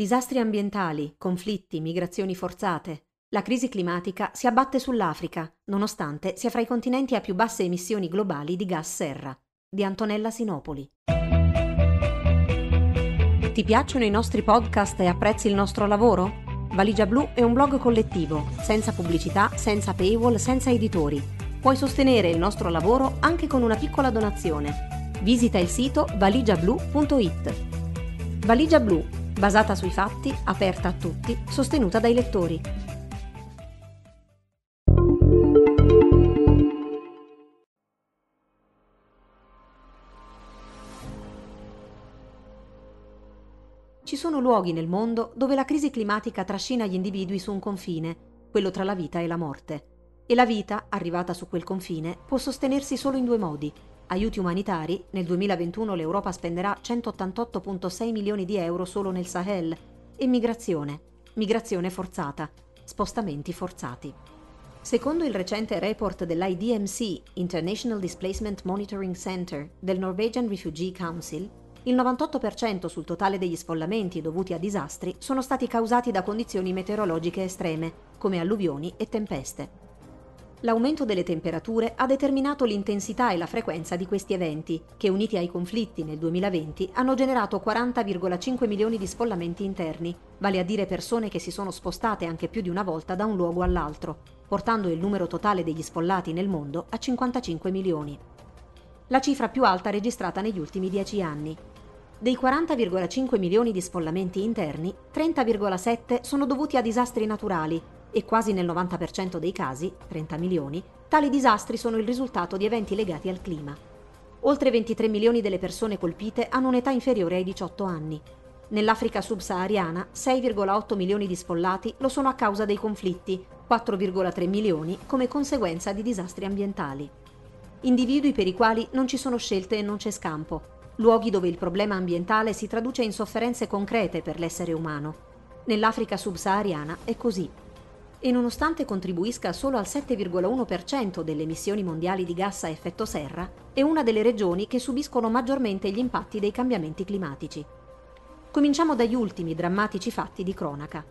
Disastri ambientali, conflitti, migrazioni forzate. La crisi climatica si abbatte sull'Africa, nonostante sia fra i continenti a più basse emissioni globali di gas serra. Di Antonella Sinopoli. Ti piacciono i nostri podcast e apprezzi il nostro lavoro? Valigia Blu è un blog collettivo, senza pubblicità, senza paywall, senza editori. Puoi sostenere il nostro lavoro anche con una piccola donazione. Visita il sito valigiablu.it. Valigia Blu, basata sui fatti, aperta a tutti, sostenuta dai lettori. Ci sono luoghi nel mondo dove la crisi climatica trascina gli individui su un confine, quello tra la vita e la morte. E la vita, arrivata su quel confine, può sostenersi solo in due modi. Aiuti umanitari, nel 2021 l'Europa spenderà 188,6 milioni di euro solo nel Sahel, e migrazione, migrazione forzata, spostamenti forzati. Secondo il recente report dell'IDMC, International Displacement Monitoring Center, del Norwegian Refugee Council, il 98% sul totale degli sfollamenti dovuti a disastri sono stati causati da condizioni meteorologiche estreme, come alluvioni e tempeste. L'aumento delle temperature ha determinato l'intensità e la frequenza di questi eventi, che uniti ai conflitti nel 2020 hanno generato 40,5 milioni di sfollamenti interni, vale a dire persone che si sono spostate anche più di una volta da un luogo all'altro, portando il numero totale degli sfollati nel mondo a 55 milioni. La cifra più alta registrata negli ultimi dieci anni, dei 40,5 milioni di sfollamenti interni, 30,7 sono dovuti a disastri naturali e quasi nel 90% dei casi, 30 milioni, tali disastri sono il risultato di eventi legati al clima. Oltre 23 milioni delle persone colpite hanno un'età inferiore ai 18 anni. Nell'Africa subsahariana 6,8 milioni di sfollati lo sono a causa dei conflitti, 4,3 milioni come conseguenza di disastri ambientali. Individui per i quali non ci sono scelte e non c'è scampo, luoghi dove il problema ambientale si traduce in sofferenze concrete per l'essere umano. Nell'Africa subsahariana è così. E nonostante contribuisca solo al 7,1% delle emissioni mondiali di gas a effetto serra, è una delle regioni che subiscono maggiormente gli impatti dei cambiamenti climatici. Cominciamo dagli ultimi drammatici fatti di cronaca.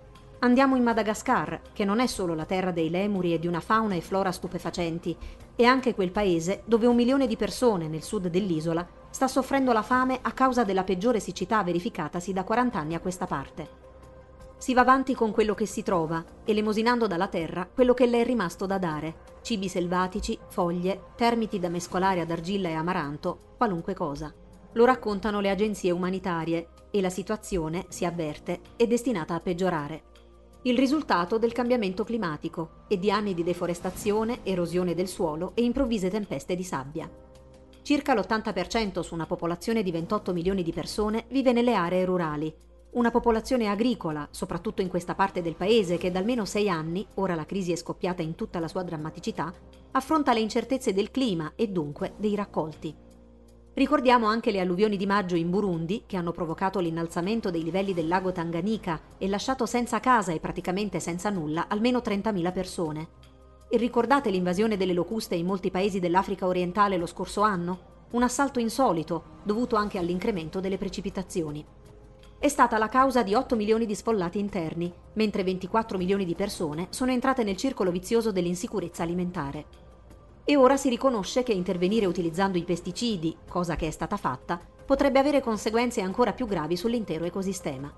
Andiamo in Madagascar, che non è solo la terra dei lemuri e di una fauna e flora stupefacenti, è anche quel paese dove un milione di persone nel sud dell'isola sta soffrendo la fame a causa della peggiore siccità verificatasi da 40 anni a questa parte. Si va avanti con quello che si trova, elemosinando dalla terra quello che le è rimasto da dare, cibi selvatici, foglie, termiti da mescolare ad argilla e amaranto, qualunque cosa. Lo raccontano le agenzie umanitarie e la situazione, si avverte, è destinata a peggiorare. Il risultato del cambiamento climatico e di anni di deforestazione, erosione del suolo e improvvise tempeste di sabbia. Circa l'80% su una popolazione di 28 milioni di persone vive nelle aree rurali. Una popolazione agricola, soprattutto in questa parte del paese che da almeno sei anni, ora la crisi è scoppiata in tutta la sua drammaticità, affronta le incertezze del clima e dunque dei raccolti. Ricordiamo anche le alluvioni di maggio in Burundi, che hanno provocato l'innalzamento dei livelli del lago Tanganica e lasciato senza casa e praticamente senza nulla almeno 30.000 persone. E ricordate l'invasione delle locuste in molti paesi dell'Africa orientale lo scorso anno? Un assalto insolito, dovuto anche all'incremento delle precipitazioni. È stata la causa di 8 milioni di sfollati interni, mentre 24 milioni di persone sono entrate nel circolo vizioso dell'insicurezza alimentare. E ora si riconosce che intervenire utilizzando i pesticidi, cosa che è stata fatta, potrebbe avere conseguenze ancora più gravi sull'intero ecosistema.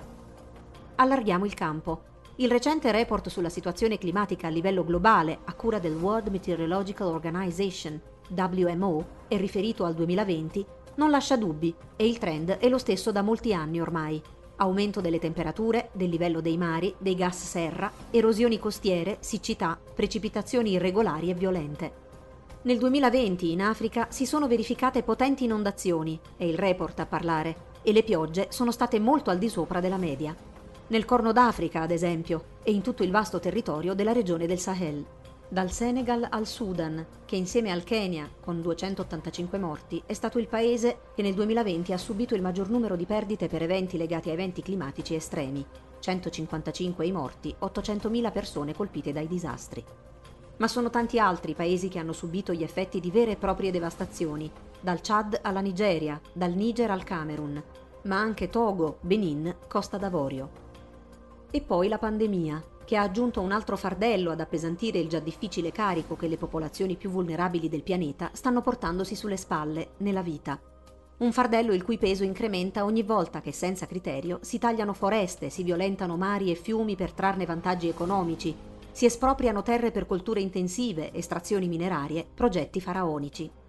Allarghiamo il campo il recente report sulla situazione climatica a livello globale a cura del World Meteorological Organization, WMO, e riferito al 2020, non lascia dubbi e il trend è lo stesso da molti anni ormai. Aumento delle temperature, del livello dei mari, dei gas serra, erosioni costiere, siccità, precipitazioni irregolari e violente. Nel 2020 in Africa si sono verificate potenti inondazioni, è il report a parlare, e le piogge sono state molto al di sopra della media nel Corno d'Africa, ad esempio, e in tutto il vasto territorio della regione del Sahel. Dal Senegal al Sudan, che insieme al Kenya, con 285 morti, è stato il paese che nel 2020 ha subito il maggior numero di perdite per eventi legati a eventi climatici estremi. 155 i morti, 800.000 persone colpite dai disastri. Ma sono tanti altri paesi che hanno subito gli effetti di vere e proprie devastazioni, dal Chad alla Nigeria, dal Niger al Camerun, ma anche Togo, Benin, Costa d'Avorio. E poi la pandemia, che ha aggiunto un altro fardello ad appesantire il già difficile carico che le popolazioni più vulnerabili del pianeta stanno portandosi sulle spalle, nella vita. Un fardello il cui peso incrementa ogni volta che senza criterio si tagliano foreste, si violentano mari e fiumi per trarne vantaggi economici, si espropriano terre per colture intensive, estrazioni minerarie, progetti faraonici.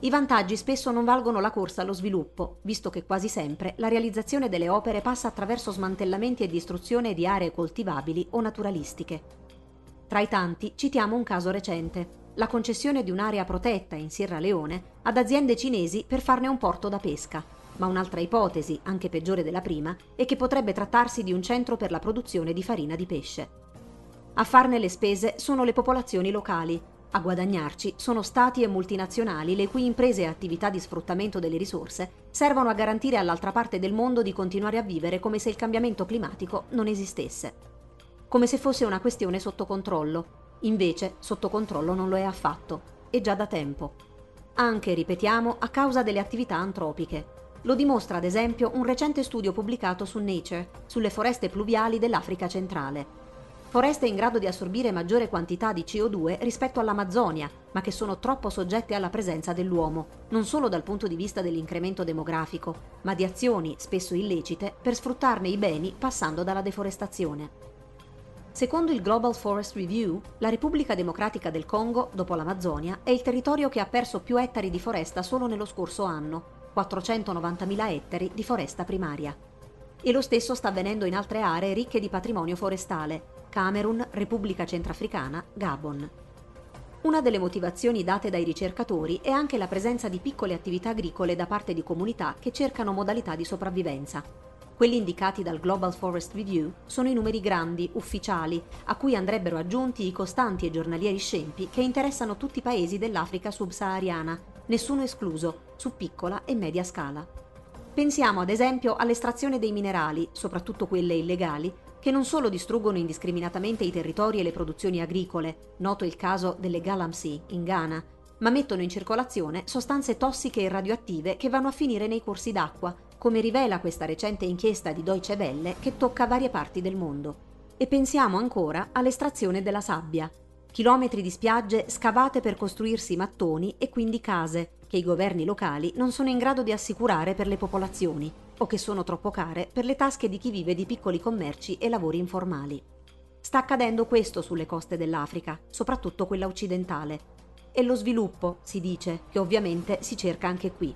I vantaggi spesso non valgono la corsa allo sviluppo, visto che quasi sempre la realizzazione delle opere passa attraverso smantellamenti e distruzione di aree coltivabili o naturalistiche. Tra i tanti citiamo un caso recente, la concessione di un'area protetta in Sierra Leone ad aziende cinesi per farne un porto da pesca, ma un'altra ipotesi, anche peggiore della prima, è che potrebbe trattarsi di un centro per la produzione di farina di pesce. A farne le spese sono le popolazioni locali, a guadagnarci sono stati e multinazionali le cui imprese e attività di sfruttamento delle risorse servono a garantire all'altra parte del mondo di continuare a vivere come se il cambiamento climatico non esistesse. Come se fosse una questione sotto controllo. Invece sotto controllo non lo è affatto, e già da tempo. Anche, ripetiamo, a causa delle attività antropiche. Lo dimostra ad esempio un recente studio pubblicato su Nature sulle foreste pluviali dell'Africa centrale foreste in grado di assorbire maggiore quantità di CO2 rispetto all'Amazzonia, ma che sono troppo soggette alla presenza dell'uomo, non solo dal punto di vista dell'incremento demografico, ma di azioni, spesso illecite, per sfruttarne i beni passando dalla deforestazione. Secondo il Global Forest Review, la Repubblica Democratica del Congo, dopo l'Amazzonia, è il territorio che ha perso più ettari di foresta solo nello scorso anno, 490.000 ettari di foresta primaria. E lo stesso sta avvenendo in altre aree ricche di patrimonio forestale, Camerun, Repubblica Centrafricana, Gabon. Una delle motivazioni date dai ricercatori è anche la presenza di piccole attività agricole da parte di comunità che cercano modalità di sopravvivenza. Quelli indicati dal Global Forest Review sono i numeri grandi, ufficiali, a cui andrebbero aggiunti i costanti e giornalieri scempi che interessano tutti i paesi dell'Africa subsahariana, nessuno escluso, su piccola e media scala. Pensiamo ad esempio all'estrazione dei minerali, soprattutto quelle illegali, che non solo distruggono indiscriminatamente i territori e le produzioni agricole, noto il caso delle Galamsey in Ghana, ma mettono in circolazione sostanze tossiche e radioattive che vanno a finire nei corsi d'acqua, come rivela questa recente inchiesta di Deutsche Welle che tocca varie parti del mondo. E pensiamo ancora all'estrazione della sabbia, chilometri di spiagge scavate per costruirsi mattoni e quindi case che i governi locali non sono in grado di assicurare per le popolazioni o che sono troppo care per le tasche di chi vive di piccoli commerci e lavori informali. Sta accadendo questo sulle coste dell'Africa, soprattutto quella occidentale. E lo sviluppo, si dice, che ovviamente si cerca anche qui.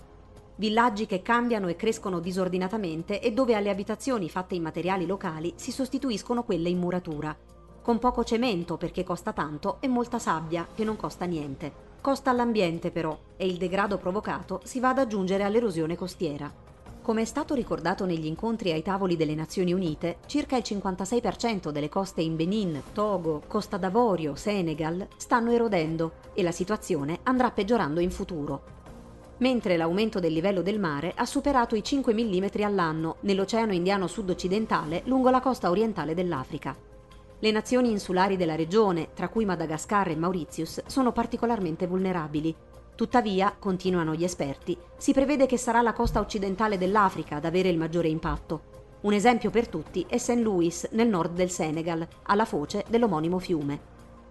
Villaggi che cambiano e crescono disordinatamente e dove alle abitazioni fatte in materiali locali si sostituiscono quelle in muratura, con poco cemento perché costa tanto e molta sabbia che non costa niente. Costa all'ambiente però e il degrado provocato si va ad aggiungere all'erosione costiera. Come è stato ricordato negli incontri ai tavoli delle Nazioni Unite, circa il 56% delle coste in Benin, Togo, Costa d'Avorio, Senegal stanno erodendo e la situazione andrà peggiorando in futuro. Mentre l'aumento del livello del mare ha superato i 5 mm all'anno nell'Oceano Indiano sud-occidentale lungo la costa orientale dell'Africa. Le nazioni insulari della regione, tra cui Madagascar e Mauritius, sono particolarmente vulnerabili Tuttavia, continuano gli esperti, si prevede che sarà la costa occidentale dell'Africa ad avere il maggiore impatto. Un esempio per tutti è St. Louis, nel nord del Senegal, alla foce dell'omonimo fiume.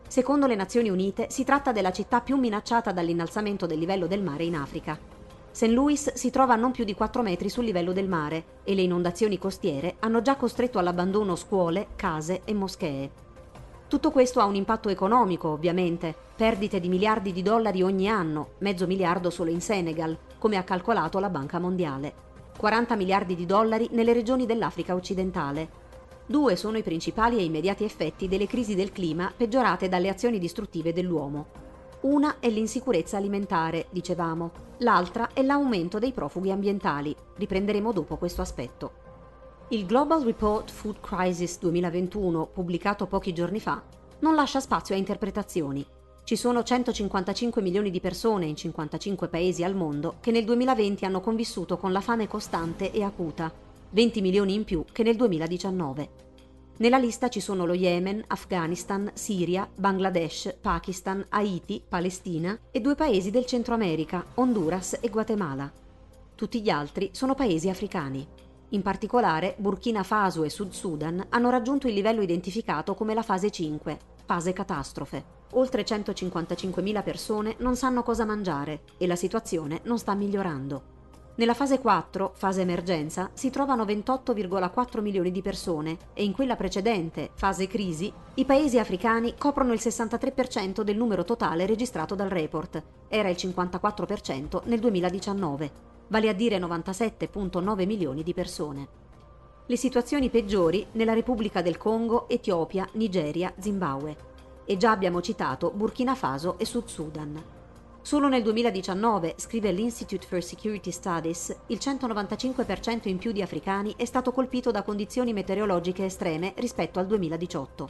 Secondo le Nazioni Unite si tratta della città più minacciata dall'innalzamento del livello del mare in Africa. St. Louis si trova a non più di 4 metri sul livello del mare e le inondazioni costiere hanno già costretto all'abbandono scuole, case e moschee. Tutto questo ha un impatto economico, ovviamente, perdite di miliardi di dollari ogni anno, mezzo miliardo solo in Senegal, come ha calcolato la Banca Mondiale. 40 miliardi di dollari nelle regioni dell'Africa occidentale. Due sono i principali e immediati effetti delle crisi del clima peggiorate dalle azioni distruttive dell'uomo. Una è l'insicurezza alimentare, dicevamo, l'altra è l'aumento dei profughi ambientali. Riprenderemo dopo questo aspetto. Il Global Report Food Crisis 2021, pubblicato pochi giorni fa, non lascia spazio a interpretazioni. Ci sono 155 milioni di persone in 55 paesi al mondo che nel 2020 hanno convissuto con la fame costante e acuta, 20 milioni in più che nel 2019. Nella lista ci sono lo Yemen, Afghanistan, Siria, Bangladesh, Pakistan, Haiti, Palestina e due paesi del Centro America, Honduras e Guatemala. Tutti gli altri sono paesi africani. In particolare, Burkina Faso e Sud Sudan hanno raggiunto il livello identificato come la fase 5, fase catastrofe. Oltre 155.000 persone non sanno cosa mangiare e la situazione non sta migliorando. Nella fase 4, fase emergenza, si trovano 28,4 milioni di persone e in quella precedente, fase crisi, i paesi africani coprono il 63% del numero totale registrato dal report, era il 54% nel 2019, vale a dire 97,9 milioni di persone. Le situazioni peggiori nella Repubblica del Congo, Etiopia, Nigeria, Zimbabwe. E già abbiamo citato Burkina Faso e Sud Sudan. Solo nel 2019, scrive l'Institute for Security Studies, il 195% in più di africani è stato colpito da condizioni meteorologiche estreme rispetto al 2018.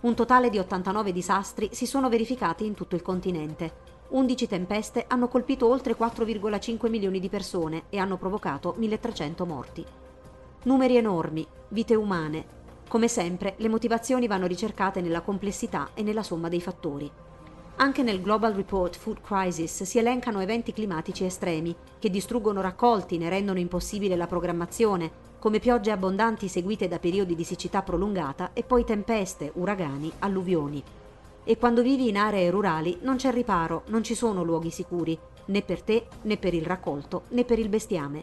Un totale di 89 disastri si sono verificati in tutto il continente. 11 tempeste hanno colpito oltre 4,5 milioni di persone e hanno provocato 1300 morti. Numeri enormi, vite umane. Come sempre, le motivazioni vanno ricercate nella complessità e nella somma dei fattori. Anche nel Global Report Food Crisis si elencano eventi climatici estremi che distruggono raccolti, ne rendono impossibile la programmazione, come piogge abbondanti seguite da periodi di siccità prolungata e poi tempeste, uragani, alluvioni. E quando vivi in aree rurali non c'è riparo, non ci sono luoghi sicuri, né per te, né per il raccolto, né per il bestiame.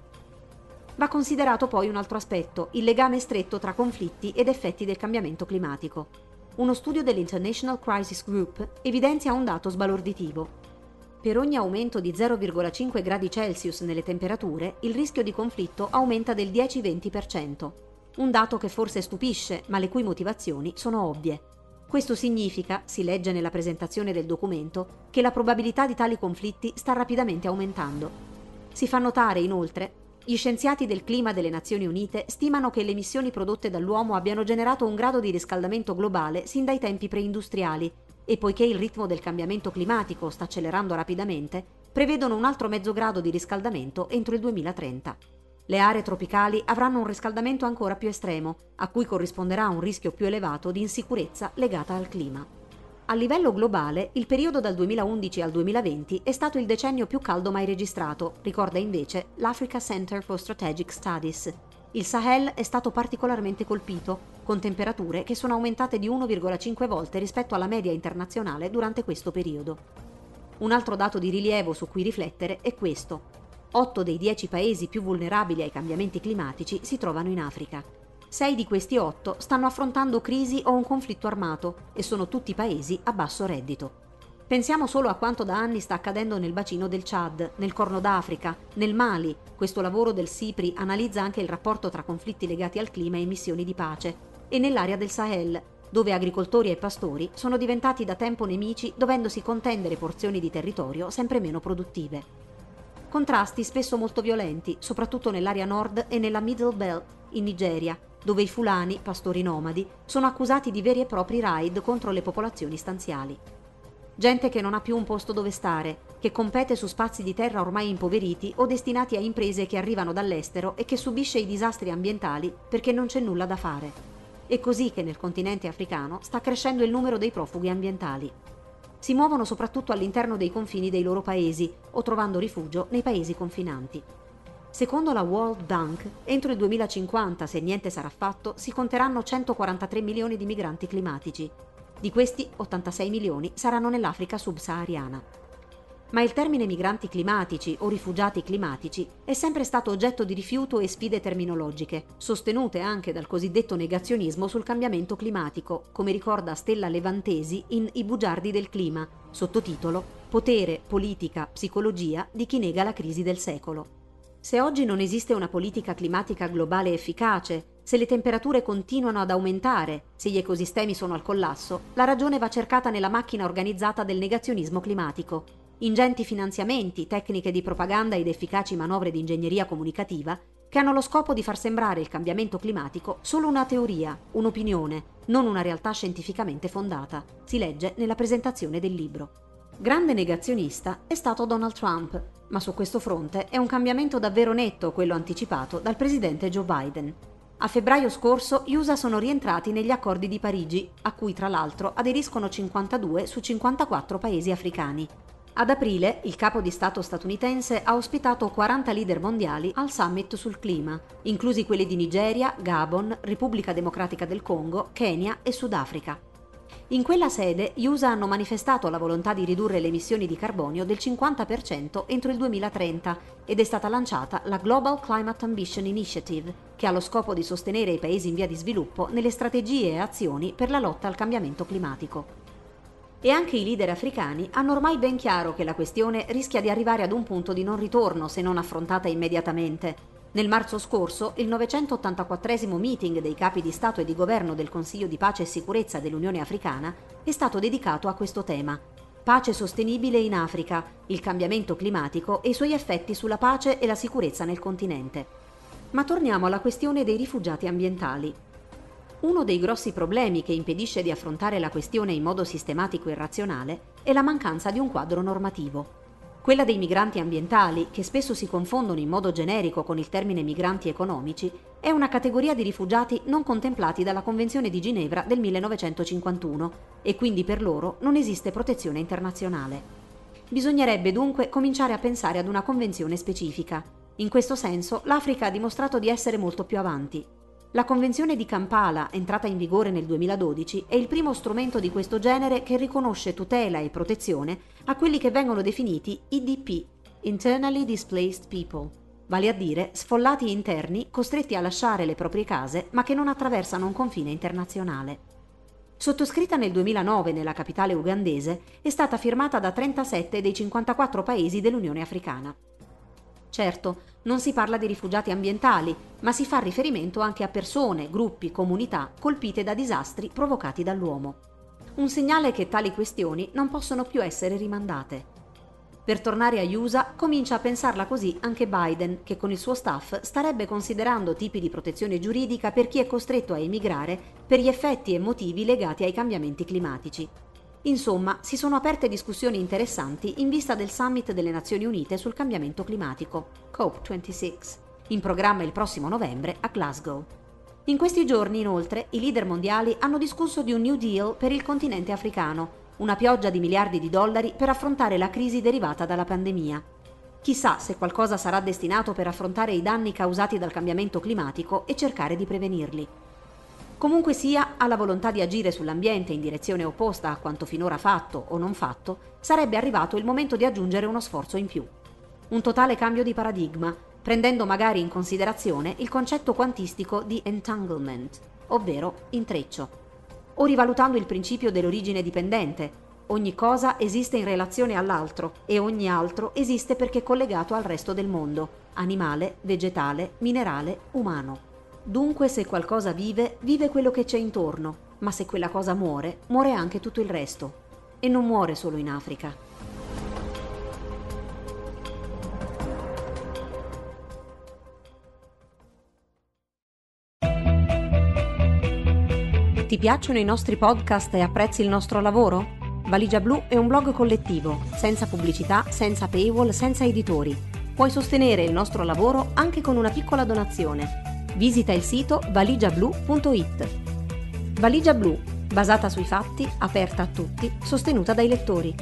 Va considerato poi un altro aspetto, il legame stretto tra conflitti ed effetti del cambiamento climatico uno studio dell'International Crisis Group evidenzia un dato sbalorditivo. Per ogni aumento di 0,5 gradi Celsius nelle temperature, il rischio di conflitto aumenta del 10-20%. Un dato che forse stupisce, ma le cui motivazioni sono ovvie. Questo significa, si legge nella presentazione del documento, che la probabilità di tali conflitti sta rapidamente aumentando. Si fa notare, inoltre, gli scienziati del clima delle Nazioni Unite stimano che le emissioni prodotte dall'uomo abbiano generato un grado di riscaldamento globale sin dai tempi preindustriali e poiché il ritmo del cambiamento climatico sta accelerando rapidamente, prevedono un altro mezzo grado di riscaldamento entro il 2030. Le aree tropicali avranno un riscaldamento ancora più estremo, a cui corrisponderà un rischio più elevato di insicurezza legata al clima. A livello globale, il periodo dal 2011 al 2020 è stato il decennio più caldo mai registrato, ricorda invece l'Africa Center for Strategic Studies. Il Sahel è stato particolarmente colpito, con temperature che sono aumentate di 1,5 volte rispetto alla media internazionale durante questo periodo. Un altro dato di rilievo su cui riflettere è questo. 8 dei 10 paesi più vulnerabili ai cambiamenti climatici si trovano in Africa. Sei di questi otto stanno affrontando crisi o un conflitto armato e sono tutti paesi a basso reddito. Pensiamo solo a quanto da anni sta accadendo nel bacino del Chad, nel Corno d'Africa, nel Mali. Questo lavoro del SIPRI analizza anche il rapporto tra conflitti legati al clima e missioni di pace, e nell'area del Sahel, dove agricoltori e pastori sono diventati da tempo nemici dovendosi contendere porzioni di territorio sempre meno produttive. Contrasti spesso molto violenti, soprattutto nell'area nord e nella Middle Belt, in Nigeria, dove i fulani, pastori nomadi, sono accusati di veri e propri raid contro le popolazioni stanziali. Gente che non ha più un posto dove stare, che compete su spazi di terra ormai impoveriti o destinati a imprese che arrivano dall'estero e che subisce i disastri ambientali perché non c'è nulla da fare. È così che nel continente africano sta crescendo il numero dei profughi ambientali. Si muovono soprattutto all'interno dei confini dei loro paesi o trovando rifugio nei paesi confinanti. Secondo la World Bank, entro il 2050, se niente sarà fatto, si conteranno 143 milioni di migranti climatici. Di questi, 86 milioni saranno nell'Africa subsahariana. Ma il termine migranti climatici o rifugiati climatici è sempre stato oggetto di rifiuto e sfide terminologiche, sostenute anche dal cosiddetto negazionismo sul cambiamento climatico, come ricorda Stella Levantesi in I bugiardi del clima, sottotitolo Potere, politica, psicologia di chi nega la crisi del secolo. Se oggi non esiste una politica climatica globale efficace, se le temperature continuano ad aumentare, se gli ecosistemi sono al collasso, la ragione va cercata nella macchina organizzata del negazionismo climatico. Ingenti finanziamenti, tecniche di propaganda ed efficaci manovre di ingegneria comunicativa che hanno lo scopo di far sembrare il cambiamento climatico solo una teoria, un'opinione, non una realtà scientificamente fondata. Si legge nella presentazione del libro. Grande negazionista è stato Donald Trump, ma su questo fronte è un cambiamento davvero netto quello anticipato dal presidente Joe Biden. A febbraio scorso gli USA sono rientrati negli accordi di Parigi, a cui tra l'altro aderiscono 52 su 54 paesi africani. Ad aprile il capo di Stato statunitense ha ospitato 40 leader mondiali al summit sul clima, inclusi quelli di Nigeria, Gabon, Repubblica Democratica del Congo, Kenya e Sudafrica. In quella sede gli USA hanno manifestato la volontà di ridurre le emissioni di carbonio del 50% entro il 2030 ed è stata lanciata la Global Climate Ambition Initiative, che ha lo scopo di sostenere i paesi in via di sviluppo nelle strategie e azioni per la lotta al cambiamento climatico. E anche i leader africani hanno ormai ben chiaro che la questione rischia di arrivare ad un punto di non ritorno se non affrontata immediatamente. Nel marzo scorso, il 984 meeting dei capi di Stato e di Governo del Consiglio di Pace e Sicurezza dell'Unione Africana è stato dedicato a questo tema. Pace sostenibile in Africa, il cambiamento climatico e i suoi effetti sulla pace e la sicurezza nel continente. Ma torniamo alla questione dei rifugiati ambientali. Uno dei grossi problemi che impedisce di affrontare la questione in modo sistematico e razionale è la mancanza di un quadro normativo. Quella dei migranti ambientali, che spesso si confondono in modo generico con il termine migranti economici, è una categoria di rifugiati non contemplati dalla Convenzione di Ginevra del 1951 e quindi per loro non esiste protezione internazionale. Bisognerebbe dunque cominciare a pensare ad una convenzione specifica. In questo senso l'Africa ha dimostrato di essere molto più avanti la Convenzione di Kampala, entrata in vigore nel 2012, è il primo strumento di questo genere che riconosce tutela e protezione a quelli che vengono definiti IDP, Internally Displaced People, vale a dire sfollati interni costretti a lasciare le proprie case ma che non attraversano un confine internazionale. Sottoscritta nel 2009 nella capitale ugandese, è stata firmata da 37 dei 54 paesi dell'Unione Africana. Certo, non si parla di rifugiati ambientali, ma si fa riferimento anche a persone, gruppi, comunità colpite da disastri provocati dall'uomo. Un segnale che tali questioni non possono più essere rimandate. Per tornare agli USA comincia a pensarla così anche Biden, che con il suo staff starebbe considerando tipi di protezione giuridica per chi è costretto a emigrare per gli effetti e motivi legati ai cambiamenti climatici. Insomma, si sono aperte discussioni interessanti in vista del Summit delle Nazioni Unite sul cambiamento climatico, COP26, in programma il prossimo novembre a Glasgow. In questi giorni, inoltre, i leader mondiali hanno discusso di un New Deal per il continente africano, una pioggia di miliardi di dollari per affrontare la crisi derivata dalla pandemia. Chissà se qualcosa sarà destinato per affrontare i danni causati dal cambiamento climatico e cercare di prevenirli. Comunque sia, alla volontà di agire sull'ambiente in direzione opposta a quanto finora fatto o non fatto, sarebbe arrivato il momento di aggiungere uno sforzo in più. Un totale cambio di paradigma, prendendo magari in considerazione il concetto quantistico di entanglement, ovvero intreccio, o rivalutando il principio dell'origine dipendente. Ogni cosa esiste in relazione all'altro e ogni altro esiste perché collegato al resto del mondo, animale, vegetale, minerale, umano. Dunque se qualcosa vive, vive quello che c'è intorno, ma se quella cosa muore, muore anche tutto il resto. E non muore solo in Africa. Ti piacciono i nostri podcast e apprezzi il nostro lavoro? Valigia Blu è un blog collettivo, senza pubblicità, senza paywall, senza editori. Puoi sostenere il nostro lavoro anche con una piccola donazione visita il sito valigiablu.it. Valigia Blu, basata sui fatti, aperta a tutti, sostenuta dai lettori.